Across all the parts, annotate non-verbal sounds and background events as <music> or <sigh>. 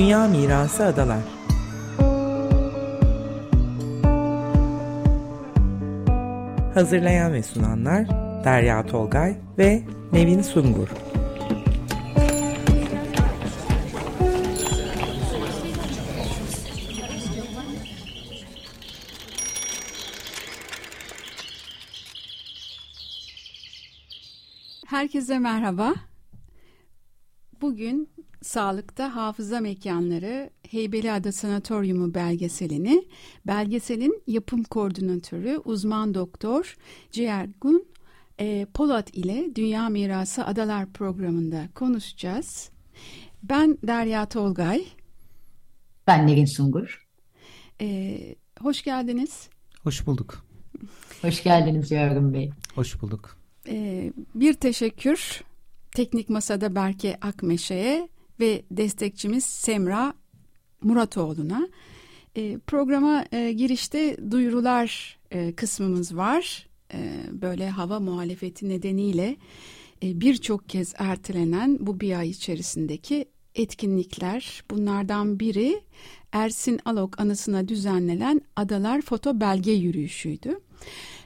Dünya Mirası Adalar Hazırlayan ve sunanlar Derya Tolgay ve Nevin Sungur Herkese merhaba. Bugün Sağlıkta Hafıza Mekanları Heybeliada Sanatoryumu belgeselini belgeselin yapım koordinatörü uzman doktor Ciğergun e, Polat ile Dünya Mirası Adalar programında konuşacağız. Ben Derya Tolgay. Ben Nevin Sungur. E, hoş geldiniz. Hoş bulduk. Hoş geldiniz Ciğergun Bey. Hoş bulduk. E, bir teşekkür Teknik Masada Berke Akmeşe'ye ve destekçimiz Semra Muratoğlu'na. E, programa e, girişte duyurular e, kısmımız var. E, böyle hava muhalefeti nedeniyle e, birçok kez ertelenen bu bir ay içerisindeki etkinlikler. Bunlardan biri Ersin Alok anısına düzenlenen Adalar Foto Belge Yürüyüşü'ydü.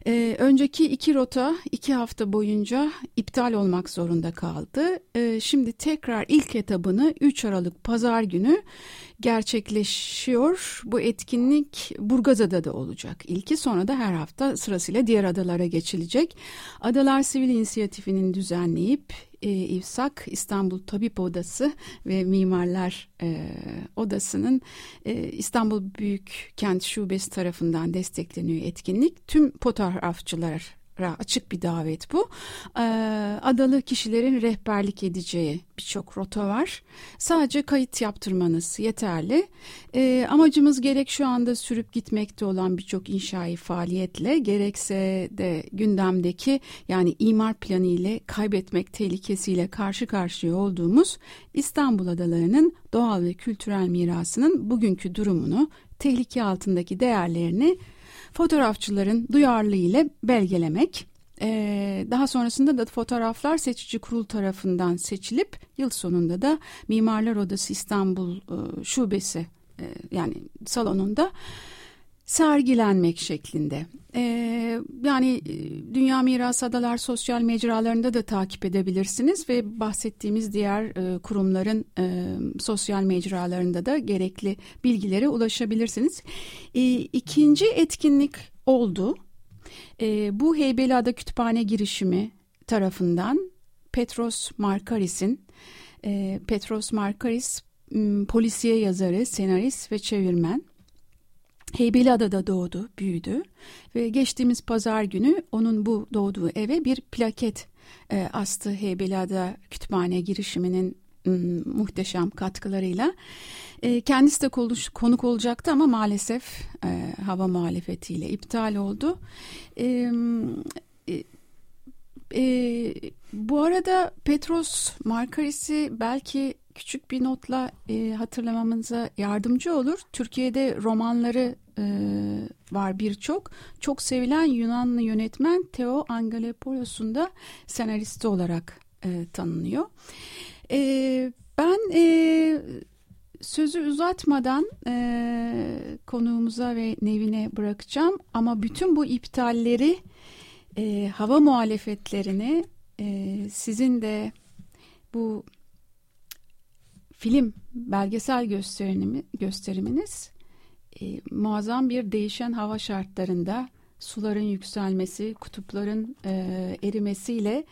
Ee, önceki iki rota iki hafta boyunca iptal olmak zorunda kaldı. Ee, şimdi tekrar ilk etabını 3 Aralık Pazar günü gerçekleşiyor. Bu etkinlik Burgazada da olacak. İlki sonra da her hafta sırasıyla diğer adalara geçilecek. Adalar Sivil İnisiyatifi'nin düzenleyip e, İVSAK İstanbul Tabip Odası ve Mimarlar e, Odası'nın e, İstanbul Büyük Kent Şubesi tarafından destekleniyor etkinlik. Tüm fotoğrafçılar açık bir davet bu. Ee, adalı kişilerin rehberlik edeceği birçok rota var. Sadece kayıt yaptırmanız yeterli. Ee, amacımız gerek şu anda sürüp gitmekte olan birçok inşai faaliyetle gerekse de gündemdeki yani imar planı ile kaybetmek tehlikesiyle karşı karşıya olduğumuz İstanbul adalarının doğal ve kültürel mirasının bugünkü durumunu, tehlike altındaki değerlerini fotoğrafçıların duyarlı ile belgelemek. Ee, daha sonrasında da fotoğraflar seçici kurul tarafından seçilip yıl sonunda da Mimarlar Odası İstanbul e, Şubesi e, yani salonunda sergilenmek şeklinde. Ee, yani e, Dünya Mirası Adalar sosyal mecralarında da takip edebilirsiniz ve bahsettiğimiz diğer e, kurumların e, sosyal mecralarında da gerekli bilgilere ulaşabilirsiniz. E, ikinci etkinlik oldu. E, bu Heybeliada Kütüphane girişimi tarafından Petros Markaris'in e, Petros Markaris polisiye yazarı, senarist ve çevirmen. Heybeliada'da doğdu, büyüdü ve geçtiğimiz pazar günü onun bu doğduğu eve bir plaket e, astı Heybeliada kütüphane girişiminin muhteşem katkılarıyla. E, kendisi de konuş, konuk olacaktı ama maalesef e, hava muhalefetiyle iptal oldu. E, e, e, bu arada Petros Markaris'i belki küçük bir notla e, hatırlamamıza yardımcı olur. Türkiye'de romanları e, var birçok. Çok sevilen Yunanlı yönetmen Theo Angelepoulos'un da senaristi olarak e, tanınıyor. E, ben e, sözü uzatmadan e, konuğumuza ve Nevin'e bırakacağım. Ama bütün bu iptalleri, e, hava muhalefetlerini e, sizin de bu film belgesel gösterimi, gösteriminiz e, muazzam bir değişen hava şartlarında suların yükselmesi, kutupların e, erimesiyle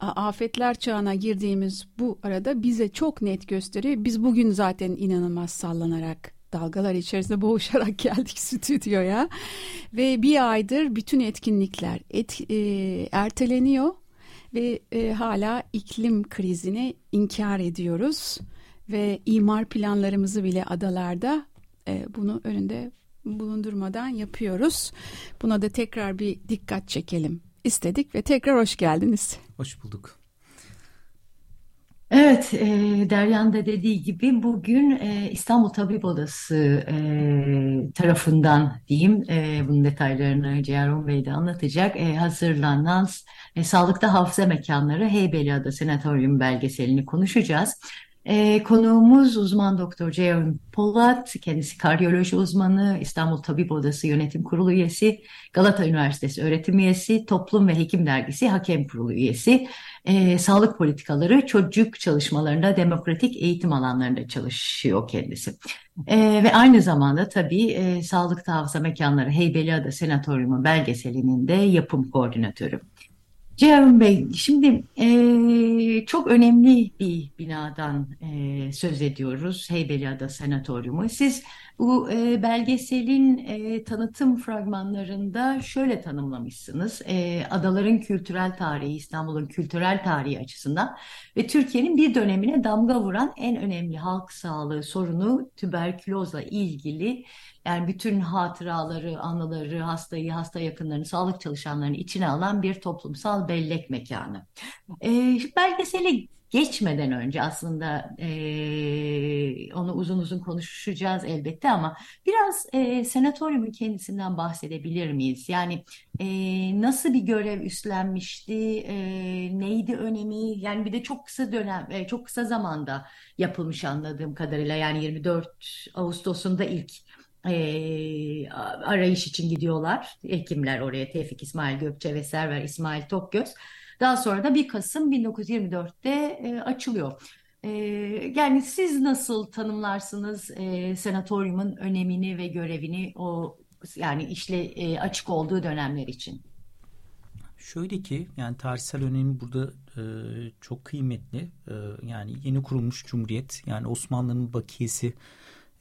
afetler çağına girdiğimiz bu arada bize çok net gösteriyor. Biz bugün zaten inanılmaz sallanarak dalgalar içerisinde boğuşarak <laughs> geldik stüdyoya ve bir aydır bütün etkinlikler et, e, erteleniyor ve e, hala iklim krizini inkar ediyoruz ve imar planlarımızı bile adalarda e, bunu önünde bulundurmadan yapıyoruz. Buna da tekrar bir dikkat çekelim istedik ve tekrar hoş geldiniz. Hoş bulduk. Evet, e, Deryan da dediği gibi bugün e, İstanbul Tabip Odası e, tarafından diyeyim, e, bunun detaylarını Ciharon Bey de anlatacak, e, hazırlanan e, Sağlıkta Hafıza Mekanları Heybeliada Senatoryum belgeselini konuşacağız. E, konuğumuz uzman doktor Ceyhun Polat, kendisi kardiyoloji uzmanı, İstanbul Tabip Odası Yönetim Kurulu üyesi, Galata Üniversitesi öğretim üyesi, Toplum ve Hekim Dergisi Hakem Kurulu üyesi, e, sağlık politikaları, çocuk çalışmalarında, demokratik eğitim alanlarında çalışıyor kendisi. E, ve aynı zamanda tabii e, Sağlık Hafıza Mekanları Heybeliada Senatoryumu belgeselinin de yapım koordinatörü. Cihan Bey, şimdi e, çok önemli bir binadan e, söz ediyoruz, Heybeliada Senatoryumu. Siz bu e, belgeselin e, tanıtım fragmanlarında şöyle tanımlamışsınız, e, adaların kültürel tarihi, İstanbul'un kültürel tarihi açısından ve Türkiye'nin bir dönemine damga vuran en önemli halk sağlığı sorunu tüberkülozla ilgili. Yani bütün hatıraları, anıları, hastayı, hasta yakınlarını, sağlık çalışanlarını içine alan bir toplumsal bellek mekanı. E, belgeseli geçmeden önce aslında e, onu uzun uzun konuşacağız elbette ama biraz e, senatoryumun kendisinden bahsedebilir miyiz? Yani e, nasıl bir görev üstlenmişti, e, neydi önemi? Yani bir de çok kısa dönem, e, çok kısa zamanda yapılmış anladığım kadarıyla yani 24 Ağustos'unda ilk e, arayış için gidiyorlar. Hekimler oraya Tevfik İsmail Gökçe ve Server İsmail Tokgöz. Daha sonra da 1 Kasım 1924'te e, açılıyor. E, yani siz nasıl tanımlarsınız e, senatoryumun önemini ve görevini o yani işle e, açık olduğu dönemler için? Şöyle ki yani tarihsel önemi burada e, çok kıymetli. E, yani yeni kurulmuş cumhuriyet yani Osmanlı'nın bakiyesi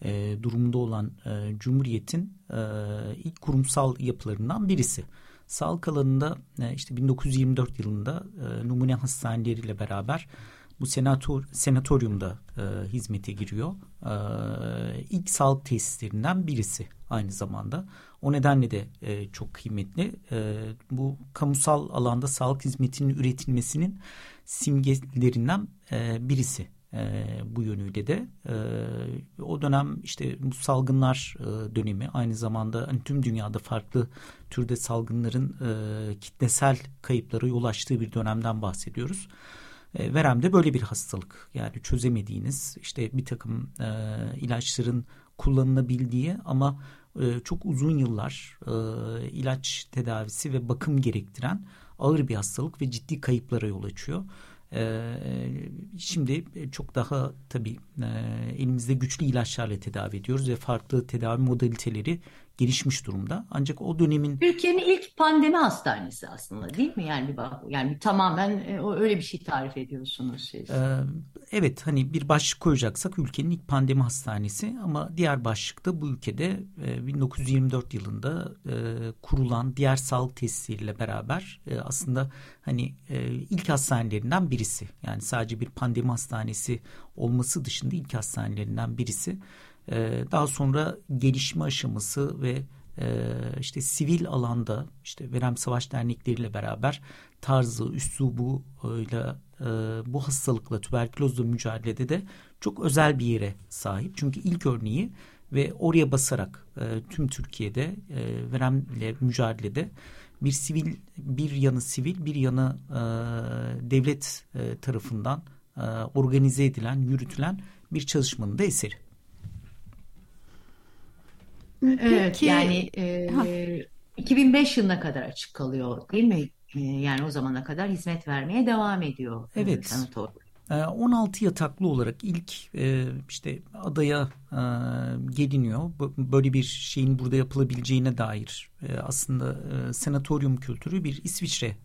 e, durumunda olan e, Cumhuriyet'in e, ilk kurumsal yapılarından birisi. Sağlık alanında e, işte 1924 yılında e, numune hastaneleriyle beraber bu senator, senatoryumda e, hizmete giriyor. E, ilk sağlık tesislerinden birisi aynı zamanda. O nedenle de e, çok kıymetli. E, bu kamusal alanda sağlık hizmetinin üretilmesinin simgelerinden e, birisi e, bu yönüyle de e, o dönem işte bu salgınlar e, dönemi aynı zamanda hani tüm dünyada farklı türde salgınların e, kitlesel kayıplara yol açtığı bir dönemden bahsediyoruz. E, verem de böyle bir hastalık yani çözemediğiniz işte bir takım e, ilaçların kullanılabildiği ama e, çok uzun yıllar e, ilaç tedavisi ve bakım gerektiren ağır bir hastalık ve ciddi kayıplara yol açıyor. Ee, şimdi çok daha tabii e, elimizde güçlü ilaçlarla tedavi ediyoruz ve farklı tedavi modaliteleri gelişmiş durumda. Ancak o dönemin Türkiye'nin ilk pandemi hastanesi aslında değil mi? Yani bak yani tamamen e, o öyle bir şey tarif ediyorsunuz siz. Ee, evet hani bir başlık koyacaksak ülkenin ilk pandemi hastanesi ama diğer başlıkta bu ülkede 1924 e, yılında e, kurulan diğer sağlık tesisleriyle beraber aslında hani ilk hastanelerinden birisi. Yani sadece bir pandemi hastanesi olması dışında ilk hastanelerinden birisi. E, daha sonra gelişme aşaması ve e, işte sivil alanda işte Verem Savaş Dernekleriyle beraber tarzı, üslubuyla e, bu hastalıkla tüberkülozla mücadelede de çok özel bir yere sahip. Çünkü ilk örneği ve oraya basarak e, tüm Türkiye'de e, veremle mücadelede bir sivil bir yanı sivil bir yanı e, devlet e, tarafından e, organize edilen yürütülen bir çalışmanın da eseri. Evet Peki, yani e, 2005 yılına kadar açık kalıyor değil mi? Yani o zamana kadar hizmet vermeye devam ediyor. Evet. Sanatoryum. 16 yataklı olarak ilk işte adaya geliniyor. Böyle bir şeyin burada yapılabileceğine dair aslında senatoryum kültürü bir İsviçre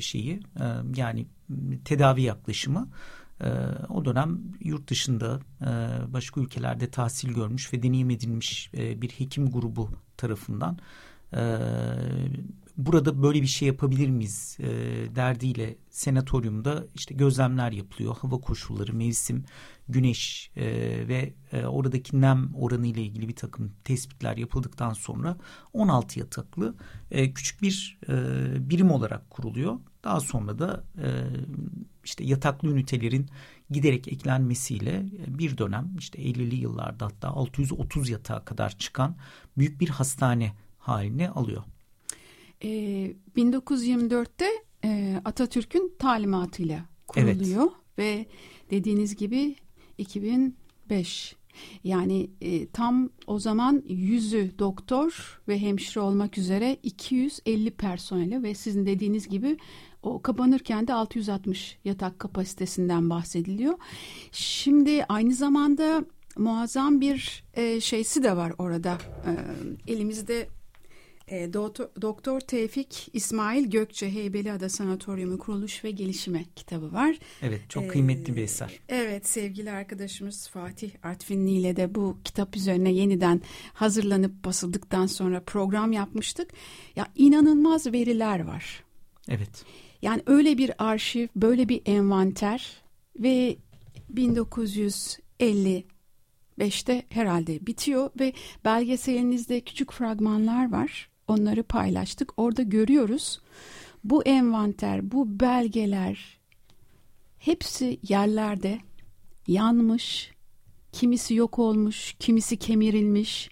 şeyi yani tedavi yaklaşımı. Ee, o dönem yurt dışında e, başka ülkelerde tahsil görmüş ve deneyim edilmiş e, bir hekim grubu tarafından e, burada böyle bir şey yapabilir miyiz e, derdiyle senatoryumda işte gözlemler yapılıyor. Hava koşulları, mevsim, güneş e, ve e, oradaki nem oranı ile ilgili bir takım tespitler yapıldıktan sonra 16 yataklı e, küçük bir e, birim olarak kuruluyor. Daha sonra da e, işte yataklı ünitelerin giderek eklenmesiyle e, bir dönem işte 50'li yıllarda hatta 630 yatağa kadar çıkan büyük bir hastane haline alıyor. E, 1924'te e, Atatürk'ün talimatıyla kuruluyor evet. ve dediğiniz gibi 2005. Yani e, tam o zaman yüzü doktor ve hemşire olmak üzere 250 personeli ve sizin dediğiniz gibi o kapanırken de 660 yatak kapasitesinden bahsediliyor. Şimdi aynı zamanda muazzam bir e, şeysi de var orada. E, elimizde e, Doktor, Tevfik İsmail Gökçe Heybeliada Sanatoryumu Kuruluş ve Gelişime kitabı var. Evet çok kıymetli bir eser. Evet sevgili arkadaşımız Fatih Artvinli ile de bu kitap üzerine yeniden hazırlanıp basıldıktan sonra program yapmıştık. Ya inanılmaz veriler var. Evet. Yani öyle bir arşiv, böyle bir envanter ve 1955'te herhalde bitiyor ve belgeselinizde küçük fragmanlar var. Onları paylaştık. Orada görüyoruz bu envanter, bu belgeler hepsi yerlerde yanmış, kimisi yok olmuş, kimisi kemirilmiş.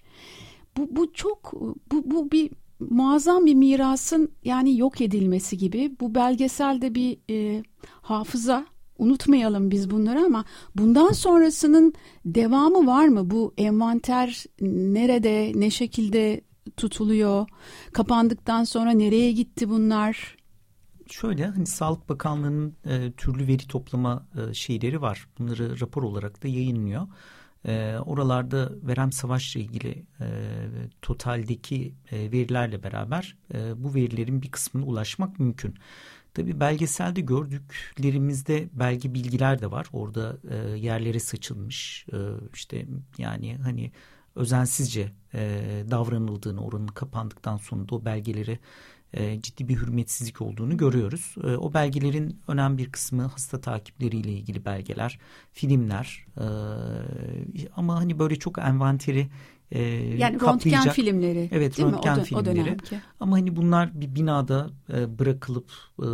Bu, bu çok bu, bu bir muazzam bir mirasın yani yok edilmesi gibi. Bu belgeselde bir e, hafıza unutmayalım biz bunları ama bundan sonrasının devamı var mı? Bu envanter nerede, ne şekilde tutuluyor? Kapandıktan sonra nereye gitti bunlar? Şöyle hani Sağlık Bakanlığı'nın e, türlü veri toplama e, şeyleri var. Bunları rapor olarak da yayınlıyor. E, oralarda verem savaşla ilgili e, totaldeki e, verilerle beraber e, bu verilerin bir kısmına ulaşmak mümkün. Tabi belgeselde gördüklerimizde belge bilgiler de var. Orada e, yerlere saçılmış e, işte yani hani özensizce e, davranıldığını oranın kapandıktan sonra da o belgeleri e, ciddi bir hürmetsizlik olduğunu görüyoruz. E, o belgelerin önemli bir kısmı hasta takipleriyle ilgili belgeler, filmler e, ama hani böyle çok envanteri e, yani kaplayacak. röntgen filmleri evet değil röntgen mi? O, filmleri o ama hani bunlar bir binada e, bırakılıp e,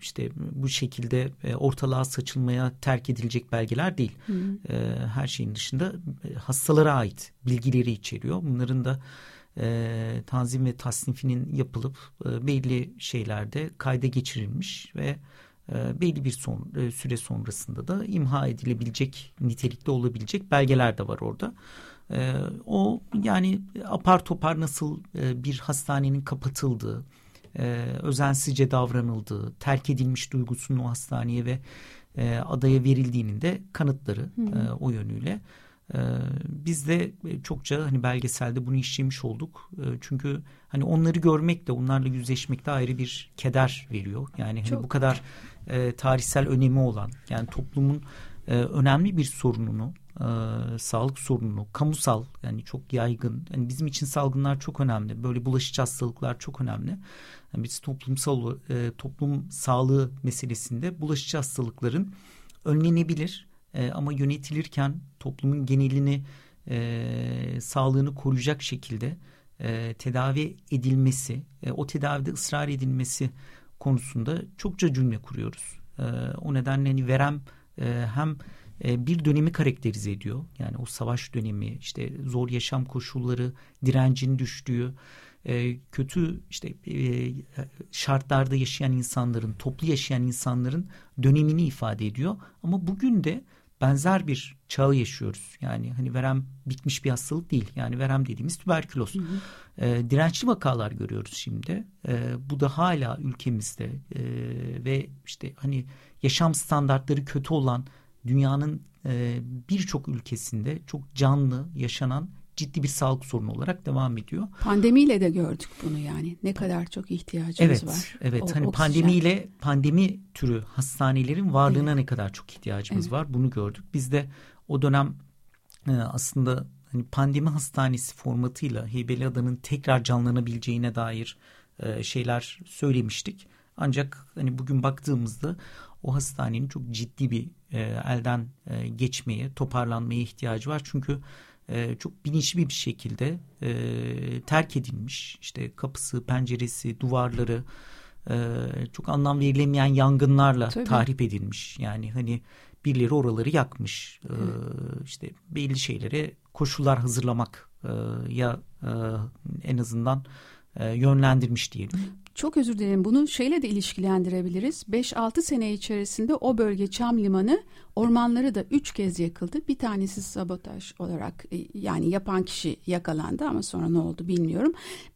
işte bu şekilde e, ortalığa saçılmaya terk edilecek belgeler değil e, her şeyin dışında hastalara ait bilgileri içeriyor bunların da e, tanzim ve tasnifinin yapılıp e, belli şeylerde kayda geçirilmiş ve e, belli bir son, e, süre sonrasında da imha edilebilecek nitelikte olabilecek belgeler de var orada. E, o yani apar topar nasıl e, bir hastanenin kapatıldığı, e, özensizce davranıldığı, terk edilmiş duygusunun o hastaneye ve e, adaya verildiğinin de kanıtları e, o yönüyle. Ee, biz de çokça hani belgeselde bunu işlemiş olduk. Ee, çünkü hani onları görmek de onlarla yüzleşmek de ayrı bir keder veriyor. Yani hani Çok. bu kadar e, tarihsel önemi olan yani toplumun e, önemli bir sorununu e, sağlık sorununu kamusal yani çok yaygın yani bizim için salgınlar çok önemli böyle bulaşıcı hastalıklar çok önemli yani biz toplumsal e, toplum sağlığı meselesinde bulaşıcı hastalıkların önlenebilir e, ama yönetilirken toplumun genelini e, sağlığını koruyacak şekilde e, tedavi edilmesi, e, o tedavide ısrar edilmesi konusunda çokça cümle kuruyoruz. E, o nedenle hani verem e, hem e, bir dönemi karakterize ediyor. Yani o savaş dönemi, işte zor yaşam koşulları, direncin düştüğü, e, kötü işte e, şartlarda yaşayan insanların, toplu yaşayan insanların dönemini ifade ediyor. Ama bugün de benzer bir çağı yaşıyoruz. Yani hani verem bitmiş bir hastalık değil. Yani verem dediğimiz tüberküloz. Hı hı. E, dirençli vakalar görüyoruz şimdi. E, bu da hala ülkemizde e, ve işte hani yaşam standartları kötü olan dünyanın e, birçok ülkesinde çok canlı yaşanan ciddi bir sağlık sorunu olarak devam ediyor. Pandemiyle de gördük bunu yani. Ne kadar çok ihtiyacımız evet, var. Evet. O, hani oksijen. pandemiyle pandemi türü hastanelerin varlığına evet. ne kadar çok ihtiyacımız evet. var bunu gördük. Biz de o dönem e, aslında hani pandemi hastanesi formatıyla Heybeliada'nın tekrar canlanabileceğine dair e, şeyler söylemiştik. Ancak hani bugün baktığımızda o hastanenin çok ciddi bir e, elden e, geçmeye, toparlanmaya ihtiyacı var. Çünkü e, çok bilinçli bir şekilde e, terk edilmiş. İşte kapısı, penceresi, duvarları e, çok anlam verilemeyen yangınlarla Tabii. tahrip edilmiş. Yani hani birileri oraları yakmış. E, işte belli şeylere koşullar hazırlamak e, ya e, en azından e, yönlendirmiş diyelim. Çok özür dilerim. Bunu şeyle de ilişkilendirebiliriz. 5-6 sene içerisinde o bölge Çam Limanı ormanları da 3 kez yakıldı. Bir tanesi sabotaj olarak e, yani yapan kişi yakalandı ama sonra ne oldu bilmiyorum.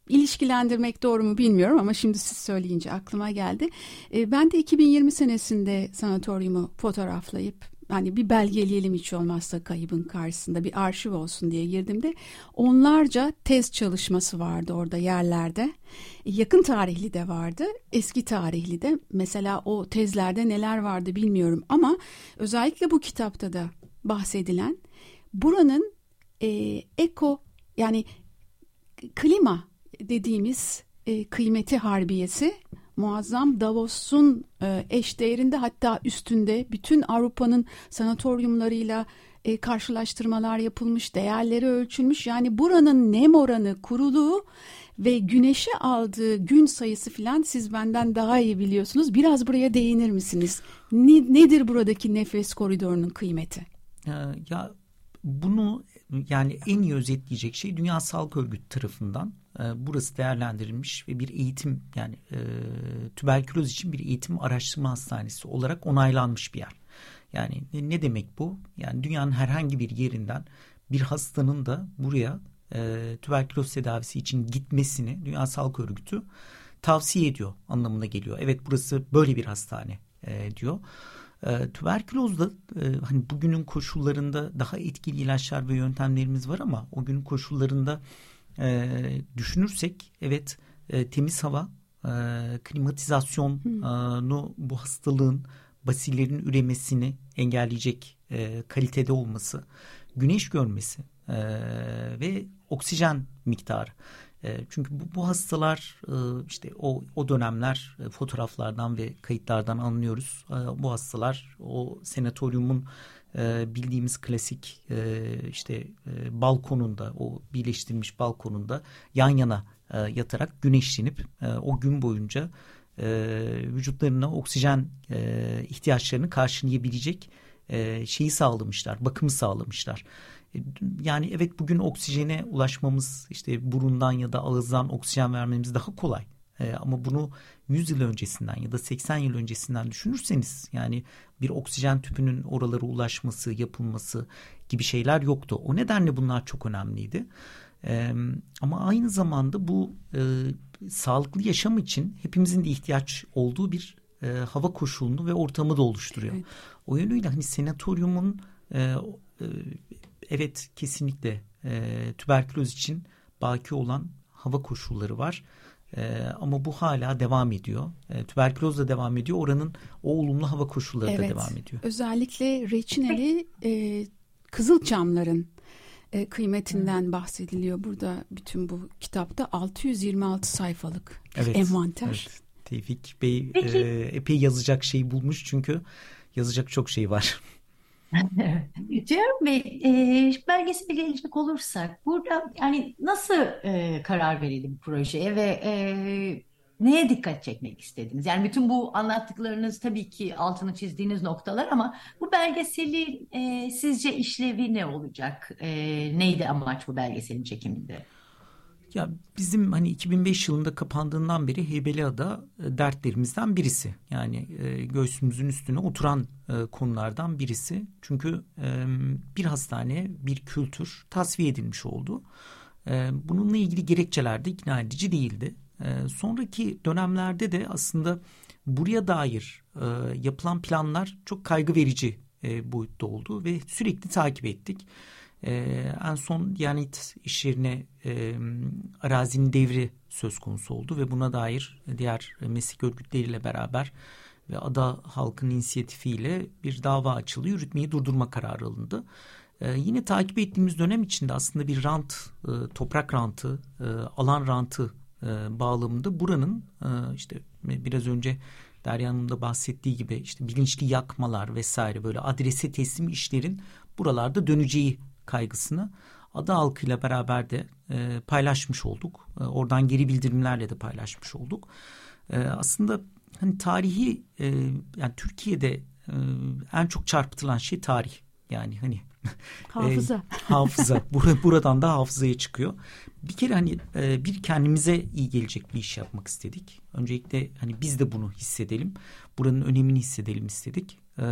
İlişkilendirmek doğru mu bilmiyorum ama şimdi siz söyleyince aklıma geldi. E, ben de 2020 senesinde sanatoryumu fotoğraflayıp hani bir belgeleyelim hiç olmazsa kaybın karşısında bir arşiv olsun diye girdiğimde onlarca tez çalışması vardı orada yerlerde. Yakın tarihli de vardı, eski tarihli de. Mesela o tezlerde neler vardı bilmiyorum ama özellikle bu kitapta da bahsedilen buranın e, eko yani klima dediğimiz e, kıymeti harbiyesi muazzam Davos'un e, eş değerinde hatta üstünde bütün Avrupa'nın sanatoryumlarıyla e, karşılaştırmalar yapılmış, değerleri ölçülmüş. Yani buranın nem oranı, kuruluğu ve güneşe aldığı gün sayısı filan siz benden daha iyi biliyorsunuz. Biraz buraya değinir misiniz? Ne, nedir buradaki nefes koridorunun kıymeti? Ya bunu yani en iyi özetleyecek şey Dünya Sağlık Örgütü tarafından e, burası değerlendirilmiş ve bir eğitim yani e, tüberküloz için bir eğitim araştırma hastanesi olarak onaylanmış bir yer. Yani ne, demek bu? Yani dünyanın herhangi bir yerinden bir hastanın da buraya e, tüberküloz tedavisi için gitmesini Dünya Sağlık Örgütü tavsiye ediyor anlamına geliyor. Evet burası böyle bir hastane e, diyor. E, tüberkülozda e, hani bugünün koşullarında daha etkili ilaçlar ve yöntemlerimiz var ama o günün koşullarında e, düşünürsek evet e, temiz hava, e, klimatizasyonu bu hastalığın basillerin üremesini engelleyecek e, kalitede olması, güneş görmesi e, ve oksijen miktarı. E, çünkü bu, bu hastalar e, işte o, o dönemler e, fotoğraflardan ve kayıtlardan anlıyoruz. E, bu hastalar o senatoryumun bildiğimiz klasik işte balkonunda o birleştirilmiş balkonunda yan yana yatarak güneşlenip o gün boyunca vücutlarına oksijen ihtiyaçlarını karşılayabilecek şeyi sağlamışlar, bakımı sağlamışlar. E, yani evet bugün oksijene ulaşmamız işte burundan ya da ağızdan oksijen vermemiz daha kolay. E, ama bunu 100 yıl öncesinden ya da 80 yıl öncesinden düşünürseniz yani bir oksijen tüpünün oralara ulaşması, yapılması gibi şeyler yoktu. O nedenle bunlar çok önemliydi. E, ama aynı zamanda bu e, sağlıklı yaşam için hepimizin de ihtiyaç olduğu bir e, hava koşulunu ve ortamı da oluşturuyor. Evet. O yönüyle hani senatoryumun e, e, evet kesinlikle e, tüberküloz için baki olan hava koşulları var. E, ama bu hala devam ediyor. E, tüberküloz da devam ediyor. Oranın o olumlu hava koşulları evet, da devam ediyor. Özellikle reçineli e, kızılçamların e, kıymetinden bahsediliyor. Burada bütün bu kitapta 626 sayfalık evet, envanter. Evet. Tevfik Bey e, epey yazacak şey bulmuş çünkü yazacak çok şey var. <laughs> Cem Bey, e, belgesele gelecek olursak burada yani nasıl e, karar verelim projeye ve e, neye dikkat çekmek istediniz? Yani bütün bu anlattıklarınız tabii ki altını çizdiğiniz noktalar ama bu belgeselin e, sizce işlevi ne olacak? E, neydi amaç bu belgeselin çekiminde? Ya bizim hani 2005 yılında kapandığından beri Heybeliada e, dertlerimizden birisi. Yani e, göğsümüzün üstüne oturan e, konulardan birisi. Çünkü e, bir hastane, bir kültür tasfiye edilmiş oldu. E, bununla ilgili gerekçeler de ikna edici değildi. E, sonraki dönemlerde de aslında buraya dair e, yapılan planlar çok kaygı verici e, boyutta oldu ve sürekli takip ettik. E, en son Yanit iş yerine e, arazinin devri söz konusu oldu ve buna dair diğer meslek örgütleriyle beraber ve ada halkın inisiyatifiyle bir dava açıldı. Yürütmeyi durdurma kararı alındı. Ee, yine takip ettiğimiz dönem içinde aslında bir rant, e, toprak rantı, e, alan rantı e, bağlamında buranın e, işte biraz önce Derya Hanım da bahsettiği gibi işte bilinçli yakmalar vesaire böyle adrese teslim işlerin buralarda döneceği kaygısını ada halkıyla beraber de e, paylaşmış olduk. E, oradan geri bildirimlerle de paylaşmış olduk. E, aslında hani tarihi e, yani Türkiye'de e, en çok çarpıtılan şey tarih. Yani hani Hafıza. <laughs> e, hafıza. <laughs> Buradan da hafızaya çıkıyor. Bir kere hani e, bir kendimize iyi gelecek bir iş yapmak istedik. Öncelikle hani biz de bunu hissedelim. Buranın önemini hissedelim istedik. E,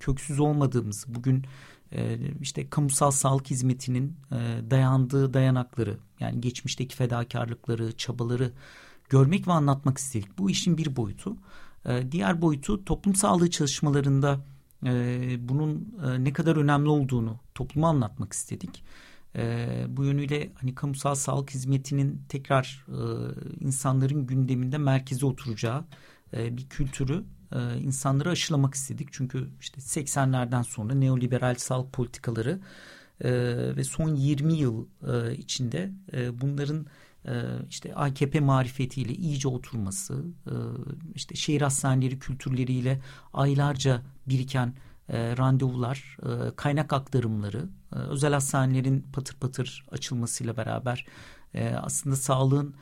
köksüz olmadığımız bugün e, işte kamusal sağlık hizmetinin e, dayandığı dayanakları yani geçmişteki fedakarlıkları, çabaları görmek ve anlatmak istedik. Bu işin bir boyutu. E, diğer boyutu toplum sağlığı çalışmalarında e, bunun e, ne kadar önemli olduğunu topluma anlatmak istedik. E, bu yönüyle hani kamusal sağlık hizmetinin tekrar insanların gündeminde merkeze oturacağı bir kültürü e, insanları aşılamak istedik. Çünkü işte 80'lerden sonra neoliberal sağlık politikaları e, ve son 20 yıl e, içinde bunların işte AKP marifetiyle iyice oturması, işte şehir hastaneleri kültürleriyle aylarca biriken randevular, kaynak aktarımları, özel hastanelerin patır patır açılmasıyla beraber aslında sağlığın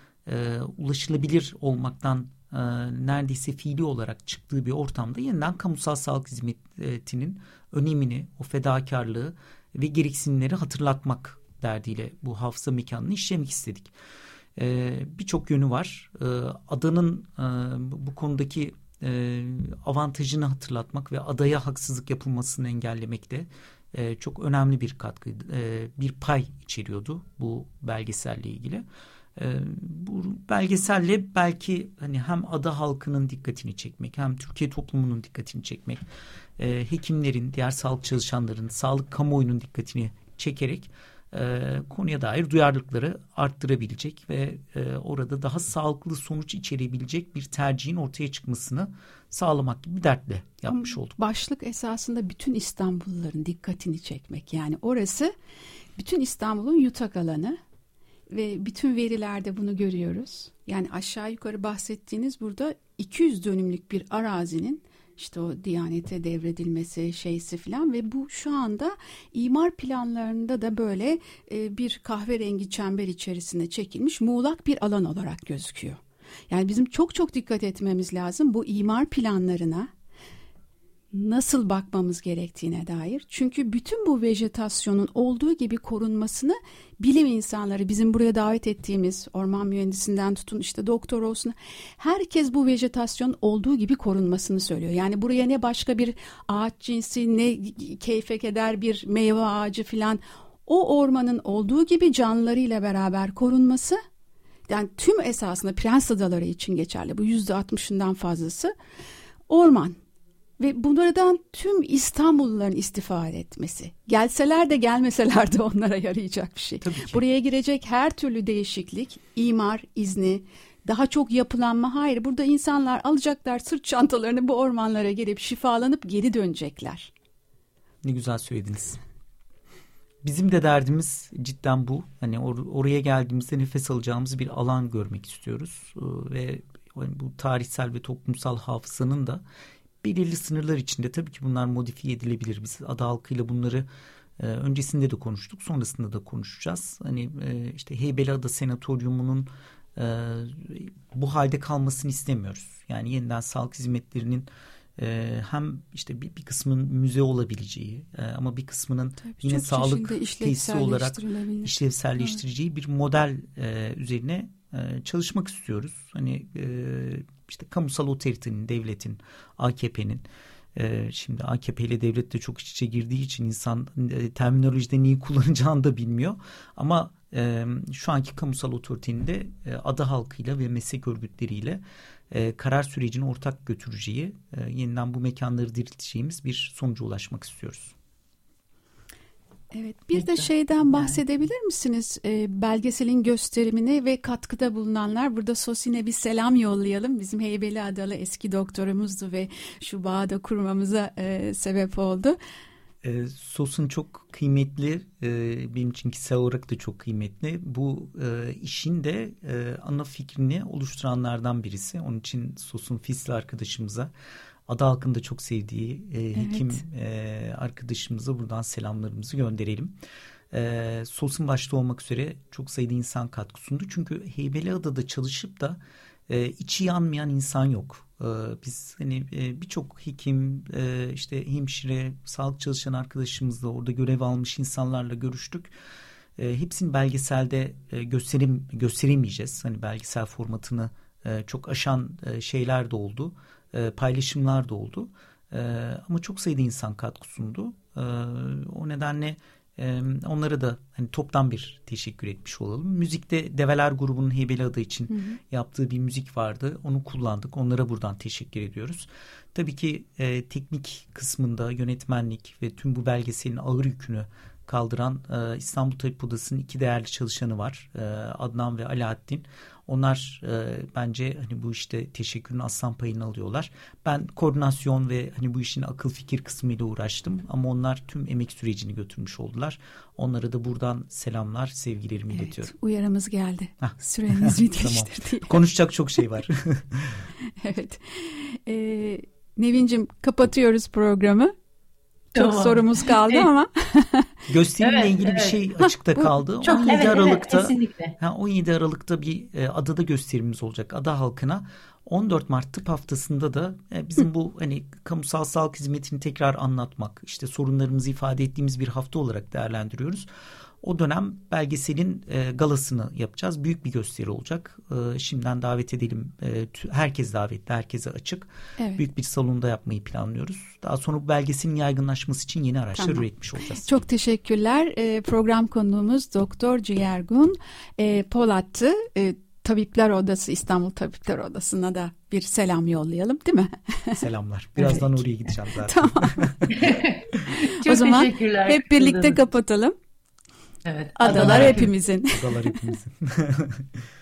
ulaşılabilir olmaktan e, neredeyse fiili olarak çıktığı bir ortamda yeniden kamusal sağlık hizmetinin önemini, o fedakarlığı ve gereksinimleri hatırlatmak derdiyle bu hafıza mekanını işlemek istedik. E, Birçok yönü var. E, adanın e, bu konudaki avantajını hatırlatmak ve adaya haksızlık yapılmasını engellemek de e, çok önemli bir katkı, bir pay içeriyordu bu belgeselle ilgili. E, bu belgeselle belki hani hem ada halkının dikkatini çekmek hem Türkiye toplumunun dikkatini çekmek, e, hekimlerin, diğer sağlık çalışanların, sağlık kamuoyunun dikkatini çekerek e, konuya dair duyarlılıkları arttırabilecek ve e, orada daha sağlıklı sonuç içerebilecek bir tercihin ortaya çıkmasını sağlamak gibi bir dertle yapmış olduk. Başlık esasında bütün İstanbulluların dikkatini çekmek. Yani orası bütün İstanbul'un yutak alanı ve bütün verilerde bunu görüyoruz. Yani aşağı yukarı bahsettiğiniz burada 200 dönümlük bir arazinin işte o Diyanete devredilmesi şeysi falan ve bu şu anda imar planlarında da böyle e, bir kahverengi çember içerisinde çekilmiş muğlak bir alan olarak gözüküyor. Yani bizim çok çok dikkat etmemiz lazım bu imar planlarına nasıl bakmamız gerektiğine dair. Çünkü bütün bu vejetasyonun olduğu gibi korunmasını bilim insanları bizim buraya davet ettiğimiz orman mühendisinden tutun işte doktor olsun herkes bu vejetasyon olduğu gibi korunmasını söylüyor. Yani buraya ne başka bir ağaç cinsi ne keyfe keder bir meyve ağacı filan o ormanın olduğu gibi canlılarıyla beraber korunması yani tüm esasında Prens Adaları için geçerli bu yüzde altmışından fazlası orman ve bunlardan tüm İstanbulluların istifade etmesi. Gelseler de gelmeseler de <laughs> onlara yarayacak bir şey. Buraya girecek her türlü değişiklik, imar izni, daha çok yapılanma hayır. Burada insanlar alacaklar sırt çantalarını bu ormanlara gelip şifalanıp geri dönecekler. Ne güzel söylediniz. Bizim de derdimiz cidden bu. Hani or oraya geldiğimizde nefes alacağımız bir alan görmek istiyoruz. Ee, ve bu tarihsel ve toplumsal hafızanın da belirli sınırlar içinde tabii ki bunlar modifiye edilebilir. Biz ada halkıyla bunları e, öncesinde de konuştuk, sonrasında da konuşacağız. Hani e, işte Heybeliada Senatoryumu'nun e, bu halde kalmasını istemiyoruz. Yani yeniden sağlık hizmetlerinin e, hem işte bir, bir kısmının müze olabileceği e, ama bir kısmının Tabii, yine sağlık tesisi olarak işlevselleştireceği evet. bir model e, üzerine e, çalışmak istiyoruz. Hani e, işte kamusal otoritenin, devletin, AKP'nin e, şimdi AKP ile devlet de çok iç içe girdiği için insan terminolojide neyi kullanacağını da bilmiyor. Ama şu anki kamusal otoritenin de ada halkıyla ve meslek örgütleriyle karar sürecini ortak götüreceği, yeniden bu mekanları dirilteceğimiz bir sonuca ulaşmak istiyoruz. Evet, bir de şeyden bahsedebilir misiniz? E, belgeselin gösterimini ve katkıda bulunanlar. Burada Sosin'e bir selam yollayalım. Bizim Heybeli Adalı eski doktorumuzdu ve şu bağı da kurmamıza e, sebep oldu. E, Sosun çok kıymetli, e, benim için kişisel olarak da çok kıymetli. Bu e, işin de e, ana fikrini oluşturanlardan birisi. Onun için Sosun Fisli arkadaşımıza ada halkının da çok sevdiği e, hekim e, arkadaşımıza buradan selamlarımızı gönderelim. E, Sosun başta olmak üzere çok sayıda insan katkı sundu. Çünkü Heybeliada'da çalışıp da e, içi yanmayan insan yok. E, biz hani e, birçok hekim, e, işte hemşire, sağlık çalışan arkadaşımızla orada görev almış insanlarla görüştük. E, hepsini belgeselde e, gösterim gösteremeyeceğiz. Hani belgesel formatını e, çok aşan e, şeyler de oldu, e, paylaşımlar da oldu. E, ama çok sayıda insan katkı sundu. E, o nedenle e, onlara da hani toptan bir teşekkür etmiş olalım. Müzikte Develer grubunun Heybeli adı için hı hı. yaptığı bir müzik vardı. Onu kullandık. Onlara buradan teşekkür ediyoruz. Tabii ki e, teknik kısmında yönetmenlik ve tüm bu belgeselin ağır yükünü kaldıran e, İstanbul Tabip Odası'nın iki değerli çalışanı var. E, Adnan ve Alaaddin. Onlar e, bence hani bu işte teşekkürün aslan payını alıyorlar. Ben koordinasyon ve hani bu işin akıl fikir kısmıyla uğraştım ama onlar tüm emek sürecini götürmüş oldular. Onlara da buradan selamlar, sevgilerimi evet, iletiyorum. Uyarımız geldi. Hah. Süreniz <laughs> bitmiştir tamam. diye. Konuşacak çok şey var. <laughs> evet. Ee, Nevin'cim kapatıyoruz programı. Çok tamam. sorumuz kaldı ama. <laughs> Gösterimle evet, ilgili evet. bir şey açıkta kaldı. Çok, 17 evet, Aralık'ta evet, ha, 17 Aralık'ta bir e, adada gösterimimiz olacak ada halkına. 14 Mart tıp haftasında da e, bizim bu hani kamusal sağlık hizmetini tekrar anlatmak, işte sorunlarımızı ifade ettiğimiz bir hafta olarak değerlendiriyoruz. O dönem belgeselin e, galasını yapacağız. Büyük bir gösteri olacak. E, şimdiden davet edelim. E, herkes davetli, herkese açık. Evet. Büyük bir salonda yapmayı planlıyoruz. Daha sonra bu belgeselin yaygınlaşması için yeni araçlar tamam. üretmiş olacağız. Çok teşekkürler. E, program konuğumuz Doktor Ciğergun e, Polat'tı. E, Tabipler Odası İstanbul Tabipler Odası'na da bir selam yollayalım değil mi? <laughs> Selamlar. Birazdan oraya gideceğim zaten. tamam. <laughs> Çok o zaman hep birlikte kapatalım. Evet. Adalar, Adalar hepimizin. Adalar hepimizin. <laughs>